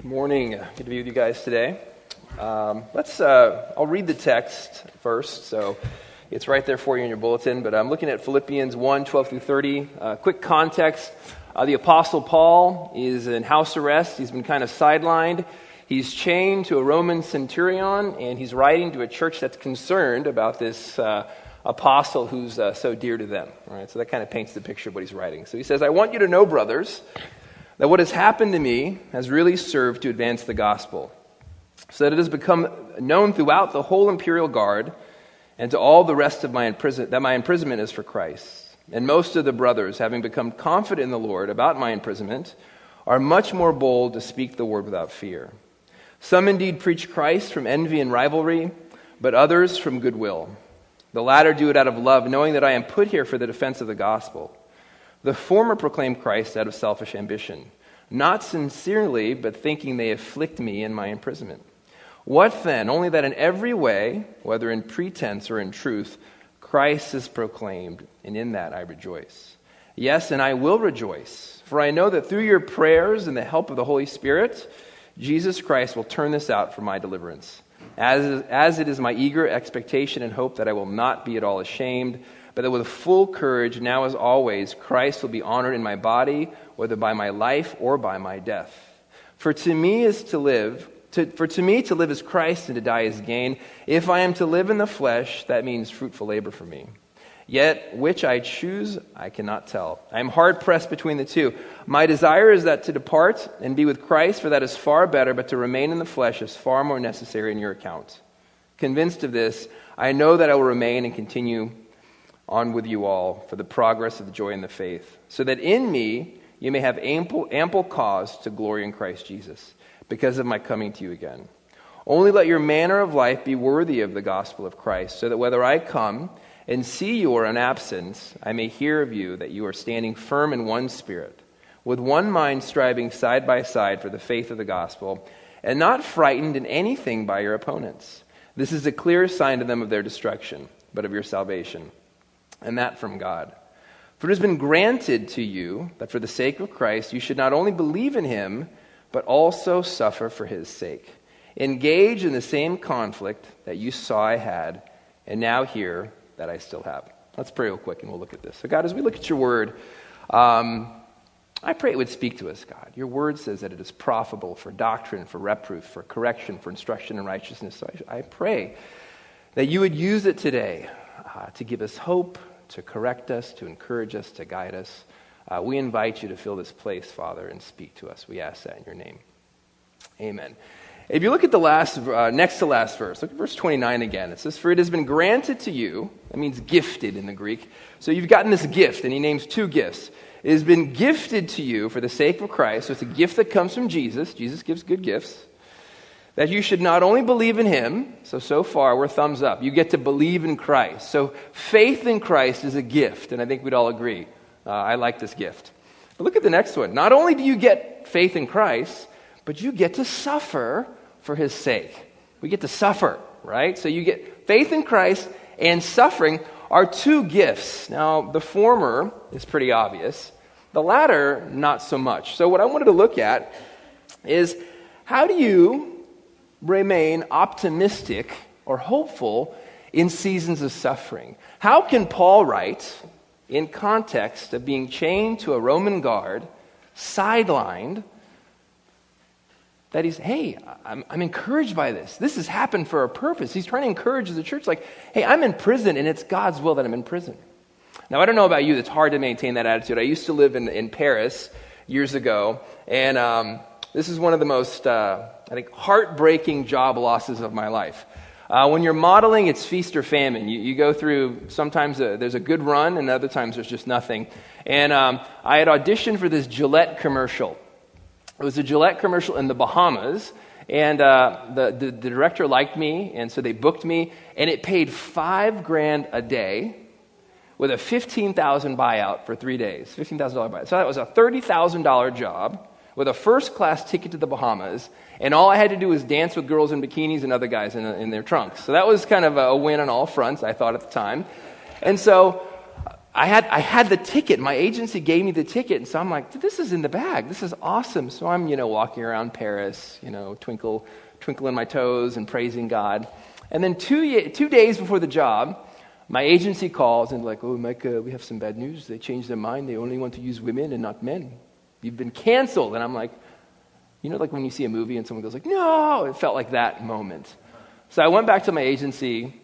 Good morning. Good to be with you guys today. Um, let's. Uh, I'll read the text first. So it's right there for you in your bulletin. But I'm looking at Philippians 1 12 through 30. Uh, quick context uh, the Apostle Paul is in house arrest. He's been kind of sidelined. He's chained to a Roman centurion, and he's writing to a church that's concerned about this uh, apostle who's uh, so dear to them. All right, so that kind of paints the picture of what he's writing. So he says, I want you to know, brothers, that what has happened to me has really served to advance the gospel, so that it has become known throughout the whole imperial guard and to all the rest of my imprison- that my imprisonment is for Christ. And most of the brothers, having become confident in the Lord about my imprisonment, are much more bold to speak the word without fear. Some indeed preach Christ from envy and rivalry, but others from goodwill. The latter do it out of love, knowing that I am put here for the defense of the gospel. The former proclaim Christ out of selfish ambition, not sincerely, but thinking they afflict me in my imprisonment. What then? Only that in every way, whether in pretense or in truth, Christ is proclaimed, and in that I rejoice. Yes, and I will rejoice, for I know that through your prayers and the help of the Holy Spirit, Jesus Christ will turn this out for my deliverance. As, as it is my eager expectation and hope that I will not be at all ashamed but that with full courage, now as always, Christ will be honored in my body, whether by my life or by my death. For to me is to live, to, for to me to live is Christ and to die is gain. If I am to live in the flesh, that means fruitful labor for me. Yet which I choose, I cannot tell. I am hard pressed between the two. My desire is that to depart and be with Christ, for that is far better, but to remain in the flesh is far more necessary in your account. Convinced of this, I know that I will remain and continue on with you all for the progress of the joy in the faith, so that in me you may have ample, ample cause to glory in Christ Jesus, because of my coming to you again. Only let your manner of life be worthy of the gospel of Christ, so that whether I come and see you or in absence, I may hear of you that you are standing firm in one spirit, with one mind striving side by side for the faith of the gospel, and not frightened in anything by your opponents. This is a clear sign to them of their destruction, but of your salvation and that from God. For it has been granted to you that for the sake of Christ you should not only believe in him, but also suffer for his sake. Engage in the same conflict that you saw I had, and now hear that I still have. Let's pray real quick and we'll look at this. So, God, as we look at your word, um, I pray it would speak to us, God. Your word says that it is profitable for doctrine, for reproof, for correction, for instruction in righteousness. So I, I pray that you would use it today uh, to give us hope, to correct us, to encourage us, to guide us. Uh, we invite you to fill this place, Father, and speak to us. We ask that in your name. Amen. If you look at the last, uh, next to last verse, look at verse 29 again. It says, For it has been granted to you, that means gifted in the Greek. So you've gotten this gift, and he names two gifts. It has been gifted to you for the sake of Christ. So it's a gift that comes from Jesus. Jesus gives good gifts that you should not only believe in him, so so far we're thumbs up. You get to believe in Christ. So faith in Christ is a gift, and I think we'd all agree. Uh, I like this gift. But look at the next one. Not only do you get faith in Christ, but you get to suffer for his sake. We get to suffer, right? So you get faith in Christ and suffering are two gifts. Now, the former is pretty obvious, the latter, not so much. So, what I wanted to look at is how do you remain optimistic or hopeful in seasons of suffering? How can Paul write, in context of being chained to a Roman guard, sidelined, that he's, hey, I'm, I'm, encouraged by this. This has happened for a purpose. He's trying to encourage the church, like, hey, I'm in prison, and it's God's will that I'm in prison. Now, I don't know about you, it's hard to maintain that attitude. I used to live in, in Paris years ago, and um, this is one of the most, uh, I think, heartbreaking job losses of my life. Uh, when you're modeling, it's feast or famine. You, you go through, sometimes a, there's a good run, and other times there's just nothing. And um, I had auditioned for this Gillette commercial. It was a Gillette commercial in the Bahamas, and uh, the, the, the director liked me, and so they booked me, and it paid five grand a day with a 15000 buyout for three days. $15,000 buyout. So that was a $30,000 job with a first class ticket to the Bahamas, and all I had to do was dance with girls in bikinis and other guys in, in their trunks. So that was kind of a win on all fronts, I thought at the time. And so I had, I had the ticket. My agency gave me the ticket. And so I'm like, this is in the bag. This is awesome. So I'm, you know, walking around Paris, you know, twinkle, twinkling my toes and praising God. And then two, two days before the job, my agency calls and like, oh, Mike, uh, we have some bad news. They changed their mind. They only want to use women and not men. You've been canceled. And I'm like, you know, like when you see a movie and someone goes like, no, it felt like that moment. So I went back to my agency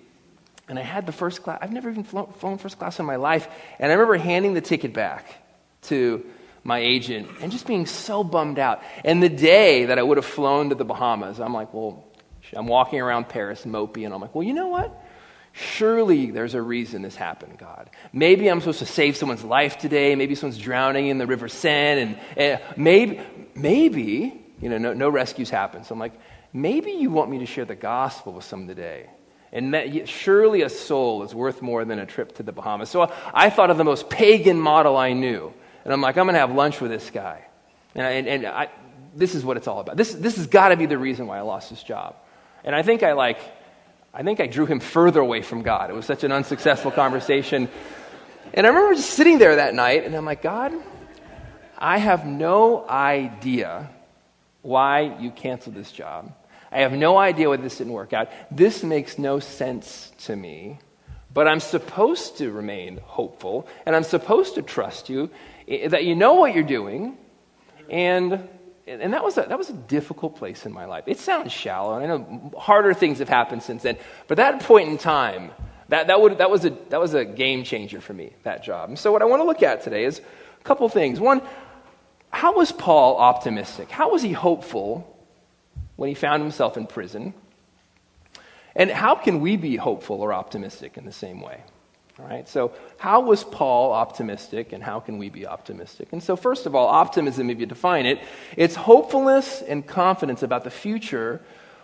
and I had the first class. I've never even flown, first class in my life. And I remember handing the ticket back to my agent and just being so bummed out. And the day that I would have flown to the Bahamas, I'm like, well, I'm walking around Paris mopey, and I'm like, well, you know what? Surely there's a reason this happened, God. Maybe I'm supposed to save someone's life today. Maybe someone's drowning in the River Seine. And, eh, and maybe, maybe, you know, no, no rescues happen. So I'm like, maybe you want me to share the gospel with some today. And that, surely a soul is worth more than a trip to the Bahamas. So I thought of the most pagan model I knew. And I'm like, I'm going to have lunch with this guy. And, I, and, I, this is what it's all about. This, this has got to be the reason why I lost this job. And I think I like, I think I drew him further away from God. It was such an unsuccessful conversation. And I remember just sitting there that night, and I'm like, God, I have no idea why you canceled this job. I have no idea why this didn't work out. This makes no sense to me, but I'm supposed to remain hopeful, and I'm supposed to trust you eh, that you know what you're doing, and and that was, a, that was a difficult place in my life. It sounds shallow, and I know harder things have happened since then. But that point in time, that, that, would, that, was a, that was a game changer for me, that job. And so, what I want to look at today is a couple things. One, how was Paul optimistic? How was he hopeful when he found himself in prison? And how can we be hopeful or optimistic in the same way? All right, so how was Paul optimistic and how can we be optimistic? And so, first of all, optimism, if you define it, it's hopefulness and confidence about the future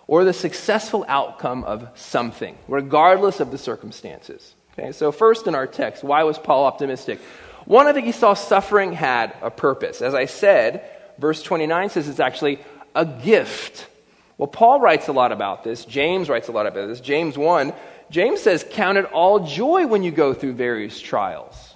or the successful outcome of something, regardless of the circumstances. Okay, so first in our text, why was Paul optimistic? One, I think he saw suffering had a purpose. As I said, verse 29 says it's actually a gift. Well, Paul writes a lot about this. James writes a lot about this. James 1 James says, Count it all joy when you go through various trials.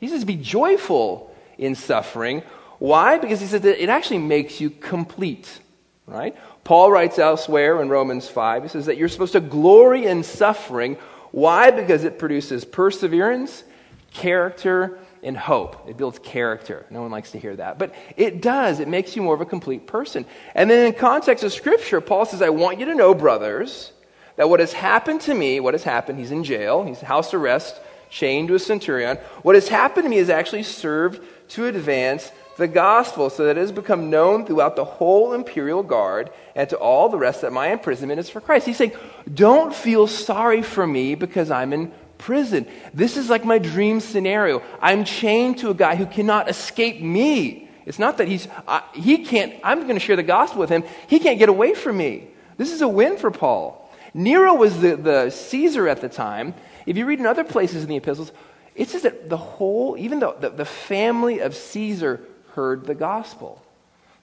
He says, Be joyful in suffering. Why? Because he says that it actually makes you complete. Right? Paul writes elsewhere in Romans 5, he says that you're supposed to glory in suffering. Why? Because it produces perseverance, character, and hope. It builds character. No one likes to hear that. But it does. It makes you more of a complete person. And then in context of Scripture, Paul says, I want you to know, brothers, that what has happened to me, what has happened, he's in jail, he's house arrest, chained to a centurion. What has happened to me has actually served to advance the gospel so that it has become known throughout the whole imperial guard and to all the rest that my imprisonment is for Christ. He's saying, don't feel sorry for me because I'm in prison. This is like my dream scenario. I'm chained to a guy who cannot escape me. It's not that he's, uh, he can't, I'm going to share the gospel with him. He can't get away from me. This is a win for Paul. Nero was the, the Caesar at the time. If you read in other places in the epistles, it says that the whole, even though the, the family of Caesar heard the gospel.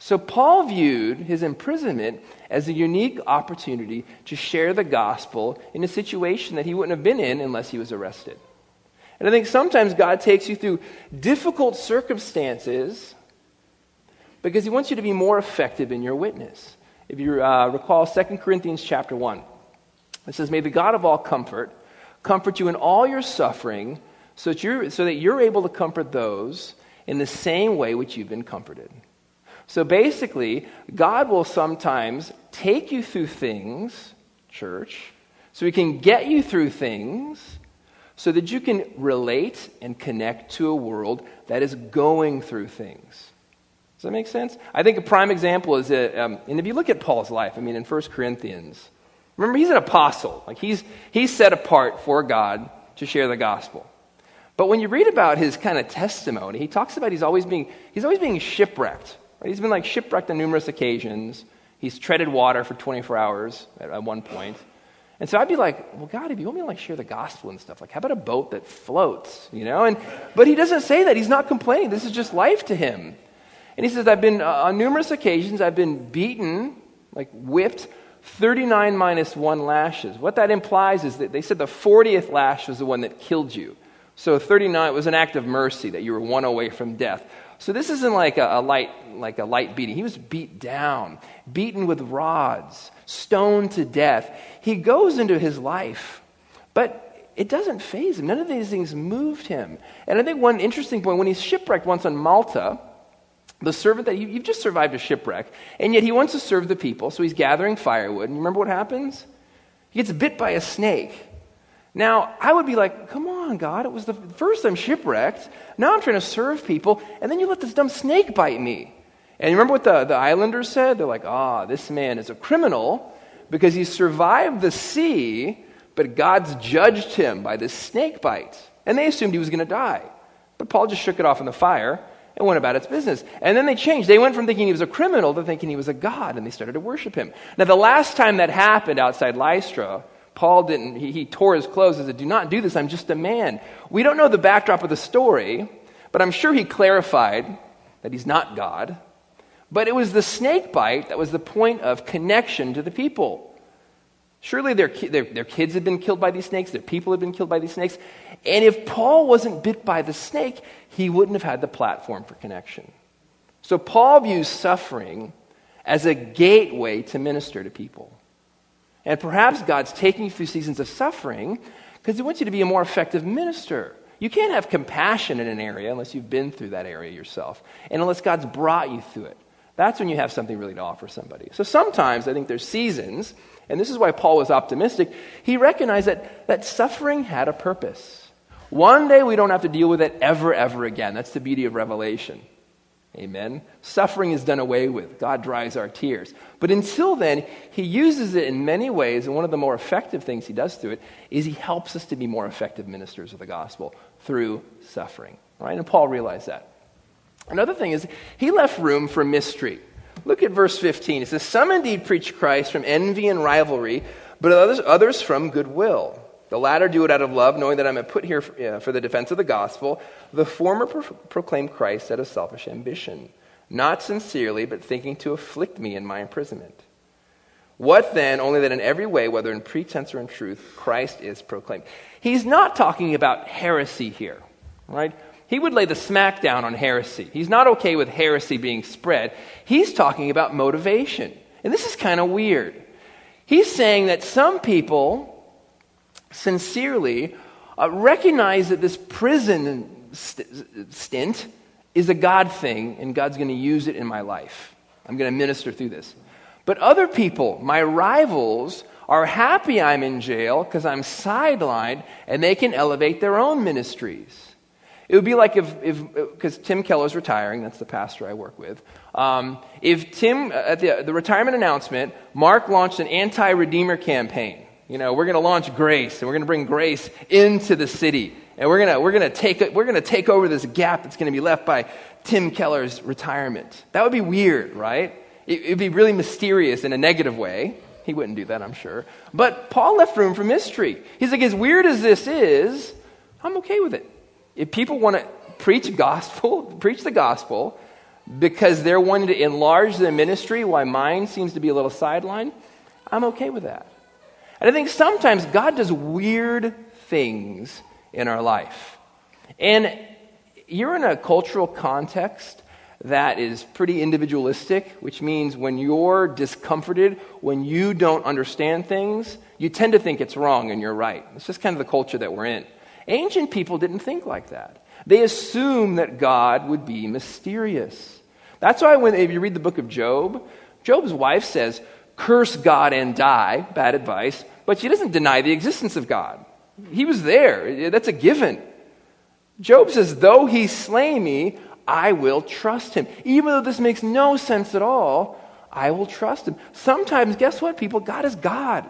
So Paul viewed his imprisonment as a unique opportunity to share the gospel in a situation that he wouldn't have been in unless he was arrested. And I think sometimes God takes you through difficult circumstances because he wants you to be more effective in your witness. If you uh, recall 2 Corinthians chapter 1, it says, May the God of all comfort comfort you in all your suffering so that you're, so that you're able to comfort those in the same way which you've been comforted. So basically, God will sometimes take you through things, church, so He can get you through things so that you can relate and connect to a world that is going through things. Does that make sense? I think a prime example is, that, um, and if you look at Paul's life, I mean, in 1 Corinthians, Remember, he's an apostle. Like he's, he's set apart for God to share the gospel. But when you read about his kind of testimony, he talks about he's always being, he's always being shipwrecked. He's been like shipwrecked on numerous occasions. He's treaded water for 24 hours at, at one point. And so I'd be like, well, God, if you want me to like share the gospel and stuff, like how about a boat that floats, you know? And but he doesn't say that. He's not complaining. This is just life to him. And he says, I've been uh, on numerous occasions, I've been beaten, like whipped 39 minus 1 lashes. What that implies is that they said the 40th lash was the one that killed you. So 39 was an act of mercy that you were one away from death. So this isn't like a, a, light like a light beating. He was beat down, beaten with rods, stoned to death. He goes into his life, but it doesn't faze him. None of these things moved him. And I think one interesting point when he's shipwrecked once on Malta, the servant that you've just survived a shipwreck, and yet he wants to serve the people, so he's gathering firewood. And you remember what happens? He gets bit by a snake. Now, I would be like, come on, God, it was the first I'm shipwrecked. Now I'm trying to serve people, and then you let this dumb snake bite me. And you remember what the, the islanders said? They're like, ah, oh, this man is a criminal because he survived the sea, but God's judged him by this snake bite. And they assumed he was going to die. But Paul just shook it off in the fire and went about its business. And then they changed. They went from thinking he was a criminal to thinking he was a god, and they started to worship him. Now, the last time that happened outside Lystra, Paul didn't, he, he tore his clothes and said, Do not do this, I'm just a man. We don't know the backdrop of the story, but I'm sure he clarified that he's not God. But it was the snake bite that was the point of connection to the people. Surely their, their, their, kids had been killed by these snakes, their people had been killed by these snakes. And if Paul wasn't bit by the snake, he wouldn't have had the platform for connection. So Paul views suffering as a gateway to minister to people. And perhaps God's taking you through seasons of suffering because He wants you to be a more effective minister. You can't have compassion in an area unless you've been through that area yourself, and unless God's brought you through it. That's when you have something really to offer somebody. So sometimes I think there's seasons, and this is why Paul was optimistic. He recognized that, that suffering had a purpose. One day we don't have to deal with it ever, ever again. That's the beauty of Revelation. Amen. Suffering is done away with. God dries our tears. But until then, He uses it in many ways, and one of the more effective things He does through it is He helps us to be more effective ministers of the gospel through suffering. Right? And Paul realized that. Another thing is, He left room for mystery. Look at verse 15. It says, Some indeed preach Christ from envy and rivalry, but others, others from goodwill. The latter do it out of love, knowing that I'm put here for, for the defense of the gospel. The former pro- proclaim Christ out of selfish ambition, not sincerely, but thinking to afflict me in my imprisonment. What then? Only that in every way, whether in pretense or in truth, Christ is proclaimed. He's not talking about heresy here, right? He would lay the smackdown on heresy. He's not okay with heresy being spread. He's talking about motivation. And this is kind of weird. He's saying that some people sincerely uh, recognize that this prison st- stint is a God thing and God's going to use it in my life. I'm going to minister through this. But other people, my rivals, are happy I'm in jail because I'm sidelined and they can elevate their own ministries. It would be like if, because Tim Keller's retiring, that's the pastor I work with. Um, if Tim, uh, at the, the retirement announcement, Mark launched an anti Redeemer campaign. You know, we're going to launch grace and we're going to bring grace into the city. And we're going to, we're going to take, we're going to take over this gap that's going to be left by Tim Keller's retirement. That would be weird, right? It would be really mysterious in a negative way. He wouldn't do that, I'm sure. But Paul left room for mystery. He's like, as weird as this is, I'm okay with it. If people want to preach gospel, preach the gospel, because they're wanting to enlarge their ministry why mine seems to be a little sidelined, I'm okay with that. And I think sometimes God does weird things in our life. And you're in a cultural context that is pretty individualistic, which means when you're discomforted, when you don't understand things, you tend to think it's wrong and you're right. It's just kind of the culture that we're in. Ancient people didn't think like that. They assumed that God would be mysterious. That's why when if you read the book of Job, Job's wife says, curse God and die, bad advice, but she doesn't deny the existence of God. He was there. That's a given. Job says, Though he slay me, I will trust him. Even though this makes no sense at all, I will trust him. Sometimes, guess what, people? God is God.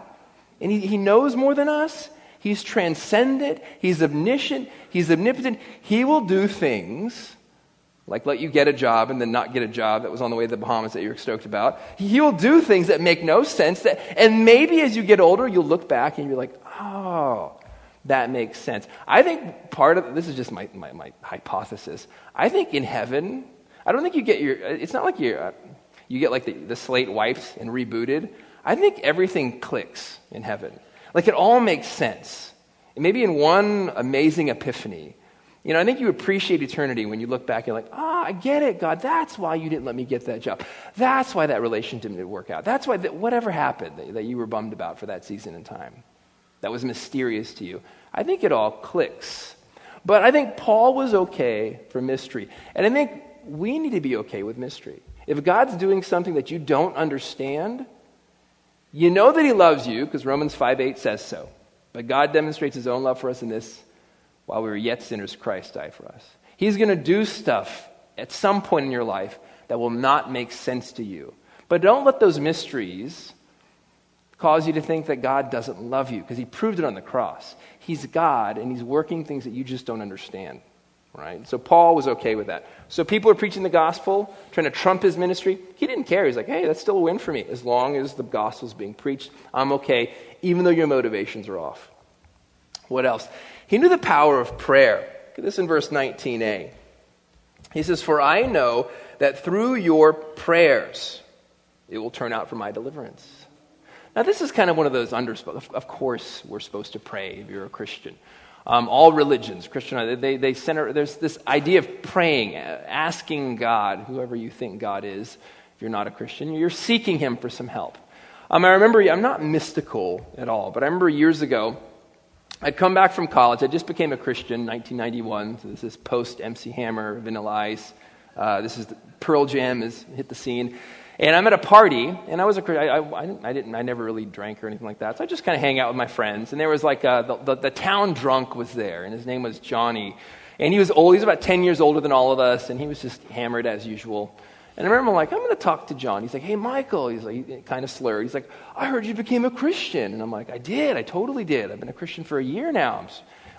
And he, he knows more than us. He's transcendent. He's omniscient. He's omnipotent. He will do things like let you get a job and then not get a job that was on the way to the Bahamas that you're stoked about. He'll do things that make no sense. That, and maybe as you get older, you'll look back and you're like, oh, that makes sense. I think part of this is just my, my, my hypothesis. I think in heaven, I don't think you get your, it's not like you, uh, you get like the, the slate wiped and rebooted. I think everything clicks in heaven. Like it all makes sense. maybe in one amazing epiphany. You know, I think you appreciate eternity when you look back and you're like, ah, oh, I get it, God. That's why you didn't let me get that job. That's why that relationship didn't work out. That's why that, whatever happened that, that you were bummed about for that season in time, that was mysterious to you. I think it all clicks. But I think Paul was okay for mystery. And I think we need to be okay with mystery. If God's doing something that you don't understand, you know that He loves you because Romans 5 8 says so. But God demonstrates His own love for us in this while we were yet sinners, Christ died for us. He's going to do stuff at some point in your life that will not make sense to you. But don't let those mysteries cause you to think that God doesn't love you because He proved it on the cross. He's God and He's working things that you just don't understand. Right? So Paul was okay with that. So people are preaching the gospel, trying to trump his ministry. He didn't care. He's like, hey, that's still a win for me. As long as the gospel's being preached, I'm okay, even though your motivations are off. What else? He knew the power of prayer. Look at this in verse 19a. He says, For I know that through your prayers it will turn out for my deliverance. Now, this is kind of one of those underspoken. Of course, we're supposed to pray if you're a Christian. Um, all religions, Christian, they, they center, there's this idea of praying, asking God, whoever you think God is, if you're not a Christian, you're seeking Him for some help. Um, I remember, I'm not mystical at all, but I remember years ago, I'd come back from college. I just became a Christian 1991. So this is post MC Hammer, Vanilla Ice. Uh, this is the, Pearl Jam has hit the scene. And I'm at a party, and I was a I, I, I didn't I never really drank or anything like that, so I just kind of hang out with my friends. And there was like a, uh, the, the, the town drunk was there, and his name was Johnny, and he was old. He was about 10 years older than all of us, and he was just hammered as usual. And I remember I'm like, I'm going to talk to John. He's like, hey, Michael. He's like, kind of slurred. He's like, I heard you became a Christian. And I'm like, I did. I totally did. I've been a Christian for a year now.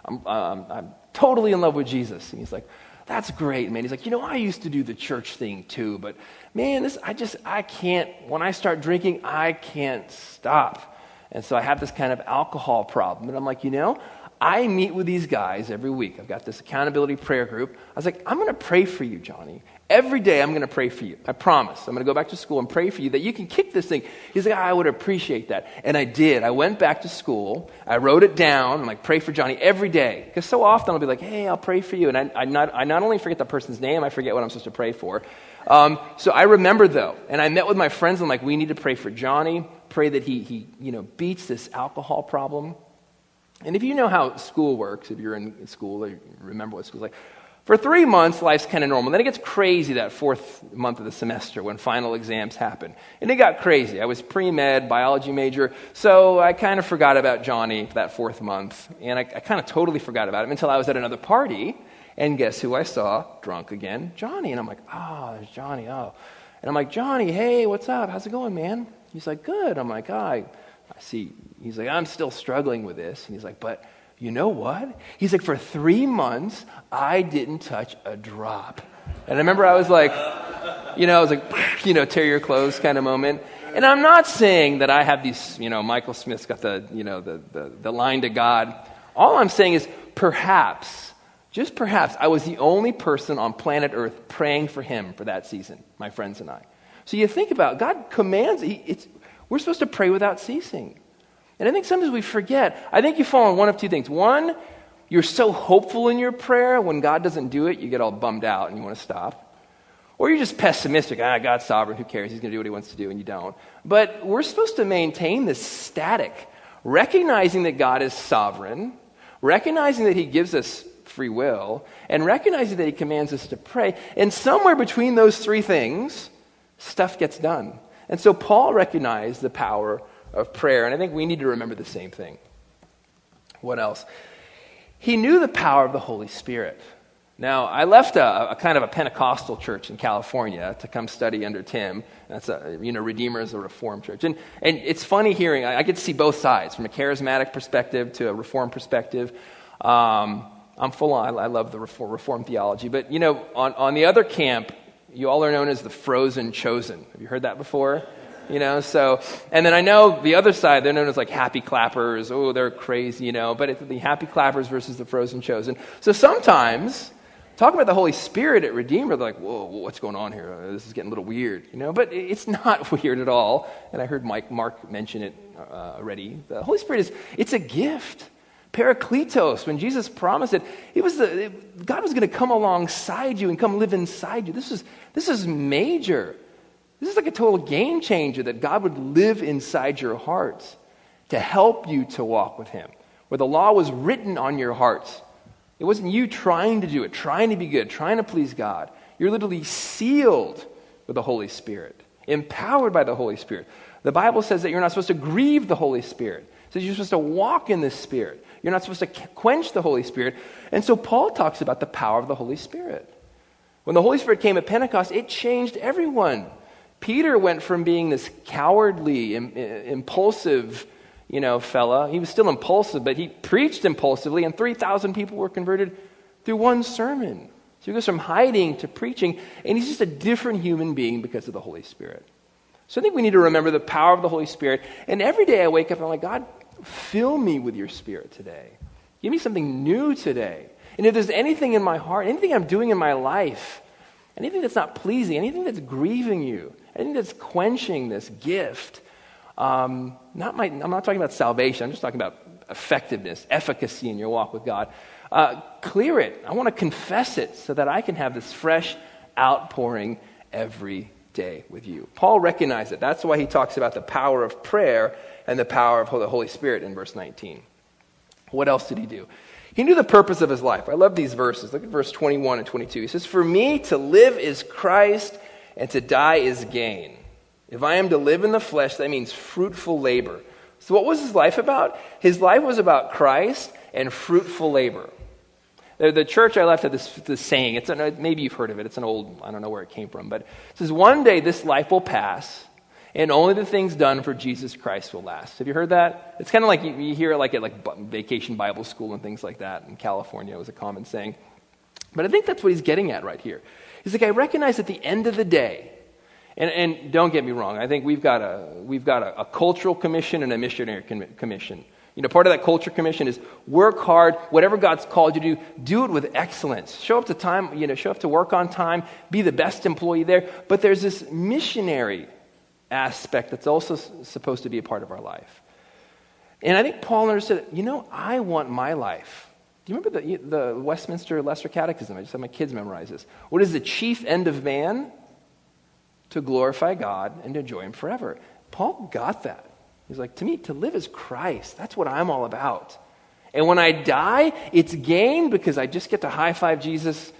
I'm, I'm, um, I'm totally in love with Jesus. And he's like, that's great, man. He's like, you know, I used to do the church thing too, but man, this, I just, I can't, when I start drinking, I can't stop. And so I have this kind of alcohol problem. And I'm like, you know, I meet with these guys every week. I've got this accountability prayer group. I was like, I'm going to pray for you, Johnny. Every day I'm going to pray for you. I promise. I'm going to go back to school and pray for you that you can kick this thing. He's like, I would appreciate that. And I did. I went back to school. I wrote it down. I'm like, pray for Johnny every day. Because so often I'll be like, hey, I'll pray for you. And I, I, not, I not only forget the person's name, I forget what I'm supposed to pray for. Um, so I remember though. And I met with my friends. I'm like, we need to pray for Johnny. Pray that he, he you know, beats this alcohol problem. And if you know how school works, if you're in school, you remember what school's like. For three months, life's kind of normal. Then it gets crazy that fourth month of the semester when final exams happen. And it got crazy. I was pre med, biology major, so I kind of forgot about Johnny that fourth month. And I, I kind of totally forgot about him until I was at another party. And guess who I saw drunk again? Johnny. And I'm like, oh, there's Johnny. Oh. And I'm like, Johnny, hey, what's up? How's it going, man? He's like, good. I'm like, oh, I, see. He's like, I'm still struggling with this. And he's like, but you know what? He's like, for three months, I didn't touch a drop. And I remember I was like, you know, I was like, you know, tear your clothes kind of moment. And I'm not saying that I have these, you know, Michael Smith's got the, you know, the, the, the line to God. All I'm saying is perhaps, just perhaps, I was the only person on planet Earth praying for him for that season, my friends and I. So you think about God commands, he, it's, we're supposed to pray without ceasing. And I think sometimes we forget. I think you fall on one of two things. One, you're so hopeful in your prayer, when God doesn't do it, you get all bummed out and you want to stop. Or you're just pessimistic. Ah, God's sovereign. Who cares? He's going to do what he wants to do, and you don't. But we're supposed to maintain this static, recognizing that God is sovereign, recognizing that he gives us free will, and recognizing that he commands us to pray. And somewhere between those three things, stuff gets done. And so Paul recognized the power of prayer. And I think we need to remember the same thing. What else? He knew the power of the Holy Spirit. Now, I left a, a, kind of a Pentecostal church in California to come study under Tim. That's a, you know, Redeemer is a Reformed church. And, and it's funny hearing, I, I get to see both sides, from a charismatic perspective to a Reformed perspective. Um, I'm full on, I, love the reform, reform, theology. But, you know, on, on the other camp, you all are known as the frozen chosen. Have you heard that before? you know so and then i know the other side they're known as like happy clappers. Oh they're crazy you know but it's the happy clappers versus the frozen chosen. So sometimes talk about the holy spirit at redeemer they're like whoa what's going on here? This is getting a little weird you know but it's not weird at all. And i heard mike mark mention it uh, already. The holy spirit is it's a gift Parakletos, when Jesus promised it, it was the, it, God was going to come alongside you and come live inside you. This is, this is major. This is like a total game changer that God would live inside your hearts to help you to walk with Him, where the law was written on your hearts. It wasn't you trying to do it, trying to be good, trying to please God. You're literally sealed with the Holy Spirit, empowered by the Holy Spirit. The Bible says that you're not supposed to grieve the Holy Spirit. It says you're supposed to walk in the Spirit. You're not supposed to quench the Holy Spirit. And so Paul talks about the power of the Holy Spirit. When the Holy Spirit came at Pentecost, it changed everyone. Peter went from being this cowardly, Im- impulsive, you know, fella. He was still impulsive, but he preached impulsively, and 3,000 people were converted through one sermon. So he goes from hiding to preaching, and he's just a different human being because of the Holy Spirit. So I think we need to remember the power of the Holy Spirit. And every day I wake up and I'm like, God, Fill me with your spirit today. Give me something new today. And if there's anything in my heart, anything I'm doing in my life, anything that's not pleasing, anything that's grieving you, anything that's quenching this gift, um, not my, I'm not talking about salvation, I'm just talking about effectiveness, efficacy in your walk with God. Uh, clear it. I want to confess it so that I can have this fresh outpouring every day with you. Paul recognized it. That's why he talks about the power of prayer and the power of the Holy Spirit in verse 19. What else did he do? He knew the purpose of his life. I love these verses. Look at verse 21 and 22. He says, For me to live is Christ, and to die is gain. If I am to live in the flesh, that means fruitful labor. So, what was his life about? His life was about Christ and fruitful labor. The, the church I left had this, this saying. It's an, maybe you've heard of it. It's an old, I don't know where it came from, but it says, One day this life will pass, and only the things done for Jesus Christ will last. Have you heard that? It's kind of like you, you hear it like at like vacation Bible school and things like that in California. It was a common saying. But I think that's what he's getting at right here. He's like, I recognize at the end of the day, and, and don't get me wrong, I think we've got a, we've got a, a cultural commission and a missionary com- commission. You know, part of that culture commission is work hard, whatever God's called you to do, do it with excellence. Show up to time, you know, show up to work on time, be the best employee there. But there's this missionary aspect that's also supposed to be a part of our life. And I think Paul understood, you know, I want my life. Do you remember the, the Westminster Lesser Catechism? I just had my kids memorize this. What is the chief end of man? To glorify God and to enjoy Him forever. Paul got that. He's like, to me, to live is Christ. That's what I'm all about. And when I die, it's gain because I just get to high five Jesus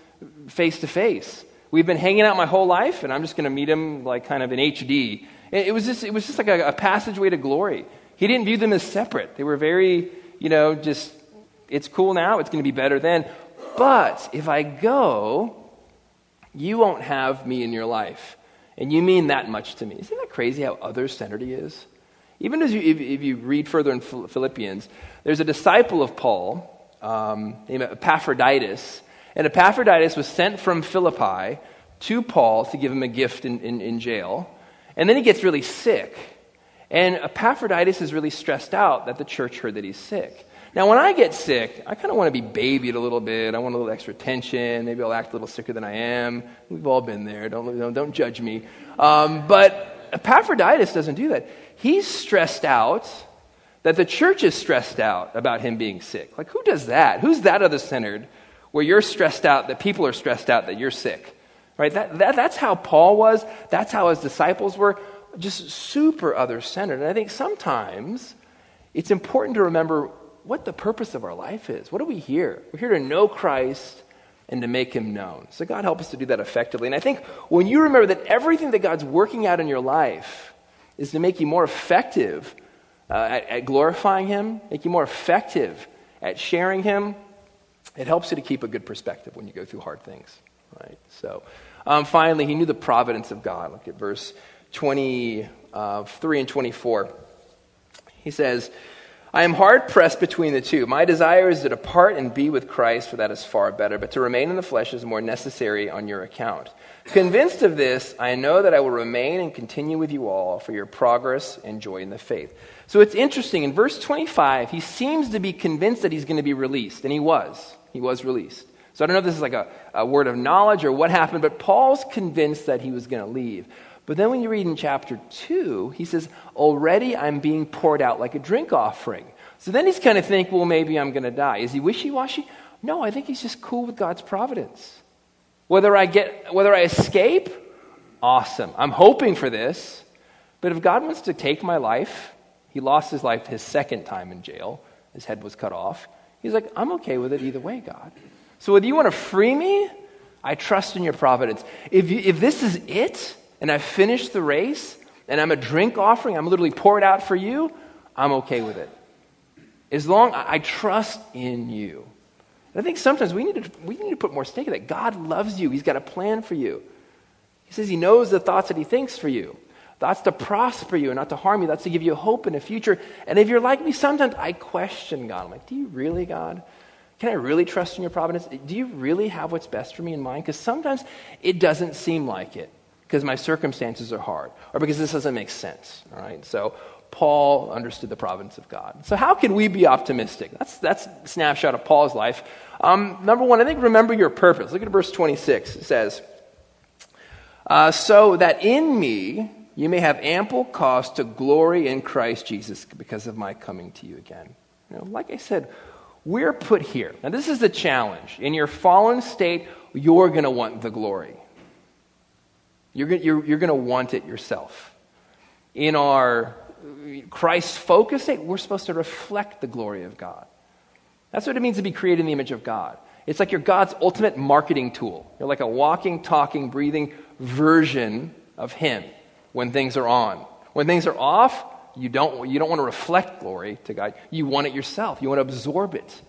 face to face. We've been hanging out my whole life, and I'm just going to meet him like kind of in HD it was just, it was just like a, a passageway to glory. He didn't view them as separate. They were very, you know, just, it's cool now, it's going to be better then. But if I go, you won't have me in your life. And you mean that much to me. Isn't that crazy how other centered he is? Even as you, if, if, you read further in Philippians, there's a disciple of Paul um, named Epaphroditus. And Epaphroditus was sent from Philippi to Paul to give him a gift in, in, in jail. And then he gets really sick. And Epaphroditus is really stressed out that the church heard that he's sick. Now, when I get sick, I kind of want to be babied a little bit. I want a little extra attention. Maybe I'll act a little sicker than I am. We've all been there. Don't, don't, don't judge me. Um, but Epaphroditus doesn't do that. He's stressed out that the church is stressed out about him being sick. Like, who does that? Who's that other centered where you're stressed out that people are stressed out that you're sick? Right? That, that, that's how Paul was. That's how his disciples were. Just super other centered. And I think sometimes it's important to remember what the purpose of our life is. What are we here? We're here to know Christ and to make him known. So God help us to do that effectively. And I think when you remember that everything that God's working out in your life is to make you more effective uh, at, at glorifying him, make you more effective at sharing him, it helps you to keep a good perspective when you go through hard things. Right? So, um, finally, he knew the providence of God. Look at verse 23 uh, and 24. He says, I am hard pressed between the two. My desire is to depart and be with Christ, for that is far better, but to remain in the flesh is more necessary on your account. Convinced of this, I know that I will remain and continue with you all for your progress and joy in the faith. So it's interesting. In verse 25, he seems to be convinced that he's going to be released, and he was. He was released. So I don't know if this is like a, a word of knowledge or what happened, but Paul's convinced that he was going to leave. But then when you read in chapter 2, he says, Already I'm being poured out like a drink offering. So then he's kind of thinking, well, maybe I'm going to die. Is he wishy washy? No, I think he's just cool with God's providence. Whether I get, whether I escape, awesome. I'm hoping for this. But if God wants to take my life, he lost his life his second time in jail. His head was cut off. He's like, I'm okay with it either way, God. So whether you want to free me, I trust in your providence. If, you, if this is it, and I've finished the race, and I'm a drink offering, I'm literally poured out for you, I'm okay with it. As long I, I trust in you. And I think sometimes we need, to, we need to put more stake in that. God loves you. He's got a plan for you. He says he knows the thoughts that he thinks for you. That's to prosper you and not to harm you. That's to give you hope in a future. And if you're like me, sometimes I question God. I'm like, do you really, God? Can I really trust in your providence? Do you really have what's best for me in mind? Because sometimes it doesn't seem like it because my circumstances are hard or because this doesn't make sense. All right? So Paul understood the providence of God. So how can we be optimistic? That's, that's a snapshot of Paul's life. Um, number one, I think remember your purpose. Look at verse 26. It says, uh, So that in me you may have ample cause to glory in Christ Jesus because of my coming to you again. You know, like I said, we're put here. Now, this is the challenge. In your fallen state, you're going to want the glory. You're, you're, you're going to want it yourself. In our Christ state, we're supposed to reflect the glory of God. That's what it means to be created in the image of God. It's like you're God's ultimate marketing tool. You're like a walking, talking, breathing version of Him when things are on. When things are off, you don't, you don't want to reflect glory to God. You want it yourself. You want to absorb it.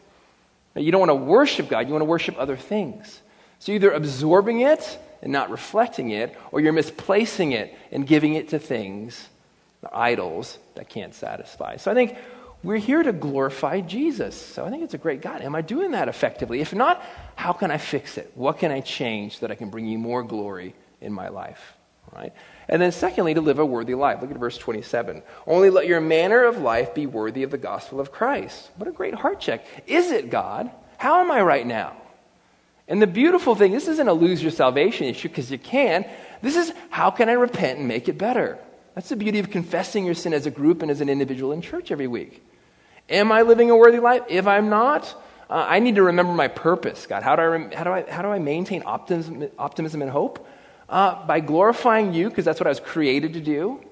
You don't want to worship God. You want to worship other things. So either absorbing it and not reflecting it, or you're misplacing it and giving it to things, idols, that can't satisfy. So I think we're here to glorify Jesus. So I think it's a great God. Am I doing that effectively? If not, how can I fix it? What can I change so that I can bring you more glory in my life? Right? And then, secondly, to live a worthy life. Look at verse 27. Only let your manner of life be worthy of the gospel of Christ. What a great heart check. Is it God? How am I right now? And the beautiful thing, this isn't a lose your salvation issue because you can. This is how can I repent and make it better? That's the beauty of confessing your sin as a group and as an individual in church every week. Am I living a worthy life? If I'm not, uh, I need to remember my purpose, God. How do I, how do I, how do I maintain optimism, optimism and hope? Uh, by glorifying you, because that's what I was created to do.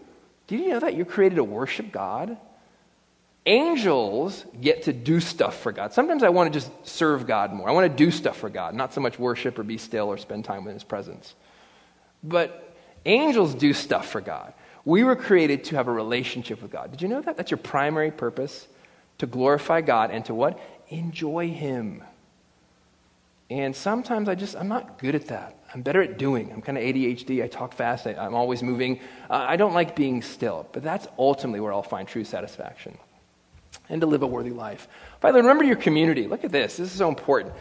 Did you know that? You're created to worship God. Angels get to do stuff for God. Sometimes I want to just serve God more. I want to do stuff for God, not so much worship or be still or spend time in His presence. But angels do stuff for God. We were created to have a relationship with God. Did you know that? That's your primary purpose to glorify God and to what? Enjoy Him. And sometimes I just, I'm not good at that. I'm better at doing. I'm kind of ADHD. I talk fast. I, am always moving. Uh, I don't like being still. But that's ultimately where I'll find true satisfaction and to live a worthy life. Finally, remember your community. Look at this. This is so important.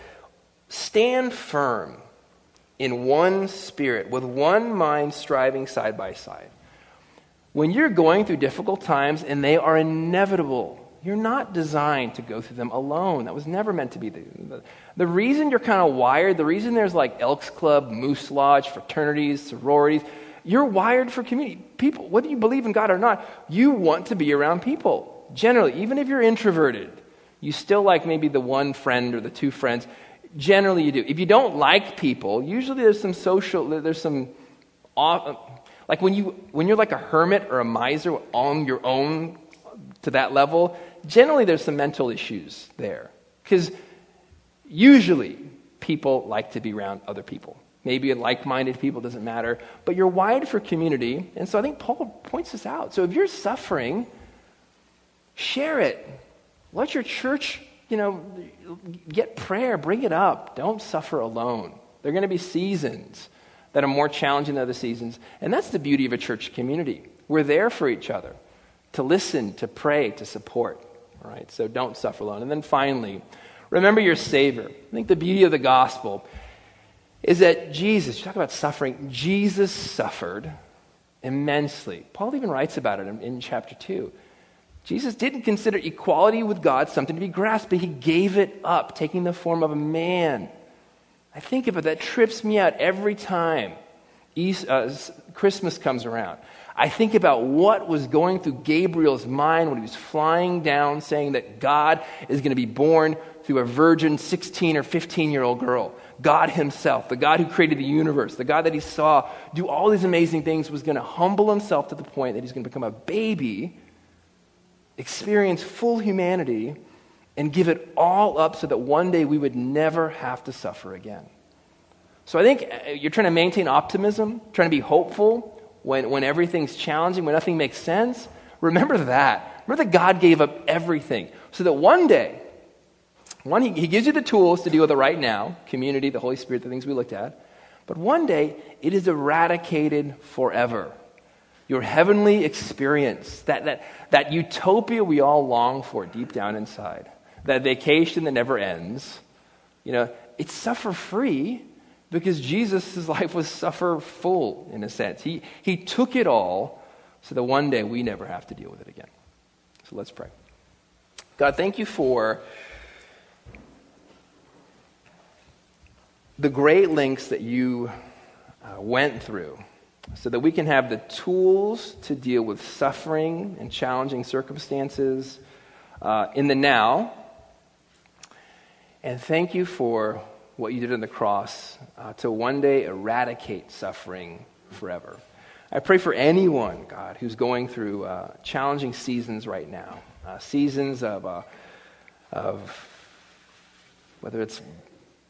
Stand firm in one spirit, with one mind striving side by side. When you're going through difficult times, and they are inevitable, you're not designed to go through them alone. That was never meant to be the, the, the reason you're kind of wired, the reason there's like Elks Club, Moose Lodge, fraternities, sororities, you're wired for community. People, whether you believe in God or not, you want to be around people. Generally, even if you're introverted, you still like maybe the one friend or the two friends. Generally, you do. If you don't like people, usually there's some social, there's some, like when you when you're like a hermit or a miser on your own to that level, generally there's some mental issues there. Because usually people like to be around other people. Maybe like minded people, doesn't matter. But you're wired for community. And so I think Paul points this out. So if you're suffering, share it. Let your church, you know, get prayer, bring it up. Don't suffer alone. There are going to be seasons that are more challenging than other seasons. And that's the beauty of a church community. We're there for each other to listen, to pray, to support. All right, so don't suffer alone. And then finally, remember your Savior. I think the beauty of the gospel is that Jesus, you talk about suffering, Jesus suffered immensely. Paul even writes about it in, in chapter 2. Jesus didn't consider equality with God something to be grasped, but he gave it up, taking the form of a man. I think of it, that trips me out every time East, uh, Christmas comes around. I think about what was going through Gabriel's mind when he was flying down saying that God is going to be born through a virgin 16 or 15 year old girl. God Himself, the God who created the universe, the God that He saw do all these amazing things, was going to humble Himself to the point that He's going to become a baby, experience full humanity, and give it all up so that one day we would never have to suffer again. So I think uh, you're trying to maintain optimism, trying to be hopeful when, when everything's challenging, when nothing makes sense. Remember that. Remember that God gave up everything so that one day, one, he, he gives you the tools to deal with it right now community, the Holy Spirit, the things we looked at. But one day, it is eradicated forever. Your heavenly experience, that, that, that utopia we all long for deep down inside, that vacation that never ends, you know, it's suffer free because Jesus' life was suffer full in a sense. He, he took it all so that one day we never have to deal with it again. So let's pray. God, thank you for the great lengths that you uh, went through so that we can have the tools to deal with suffering and challenging circumstances uh, in the now. And thank you for what you did on the cross uh, to one day eradicate suffering forever. I pray for anyone, God, who's going through uh, challenging seasons right now, uh, seasons of, uh, of whether it's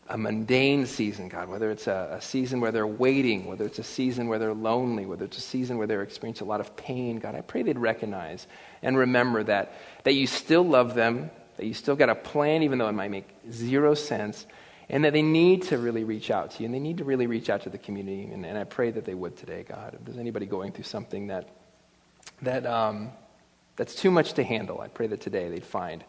a mundane season, God, whether it's a, a, season where they're waiting, whether it's a season where they're lonely, whether it's a season where they're experiencing a lot of pain, God, I pray they'd recognize and remember that, that you still love them, that you still got a plan, even though it might make zero sense, and that they need to really reach out to you, and they need to really reach out to the community. And, and I pray that they would today, God. If there's anybody going through something that, that, um, that's too much to handle, I pray that today they'd find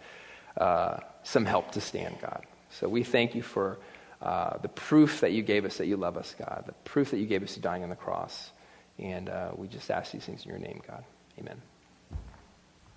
uh, some help to stand, God. So we thank you for uh, the proof that you gave us that you love us, God, the proof that you gave us dying on the cross. And uh, we just ask these things in your name, God. Amen.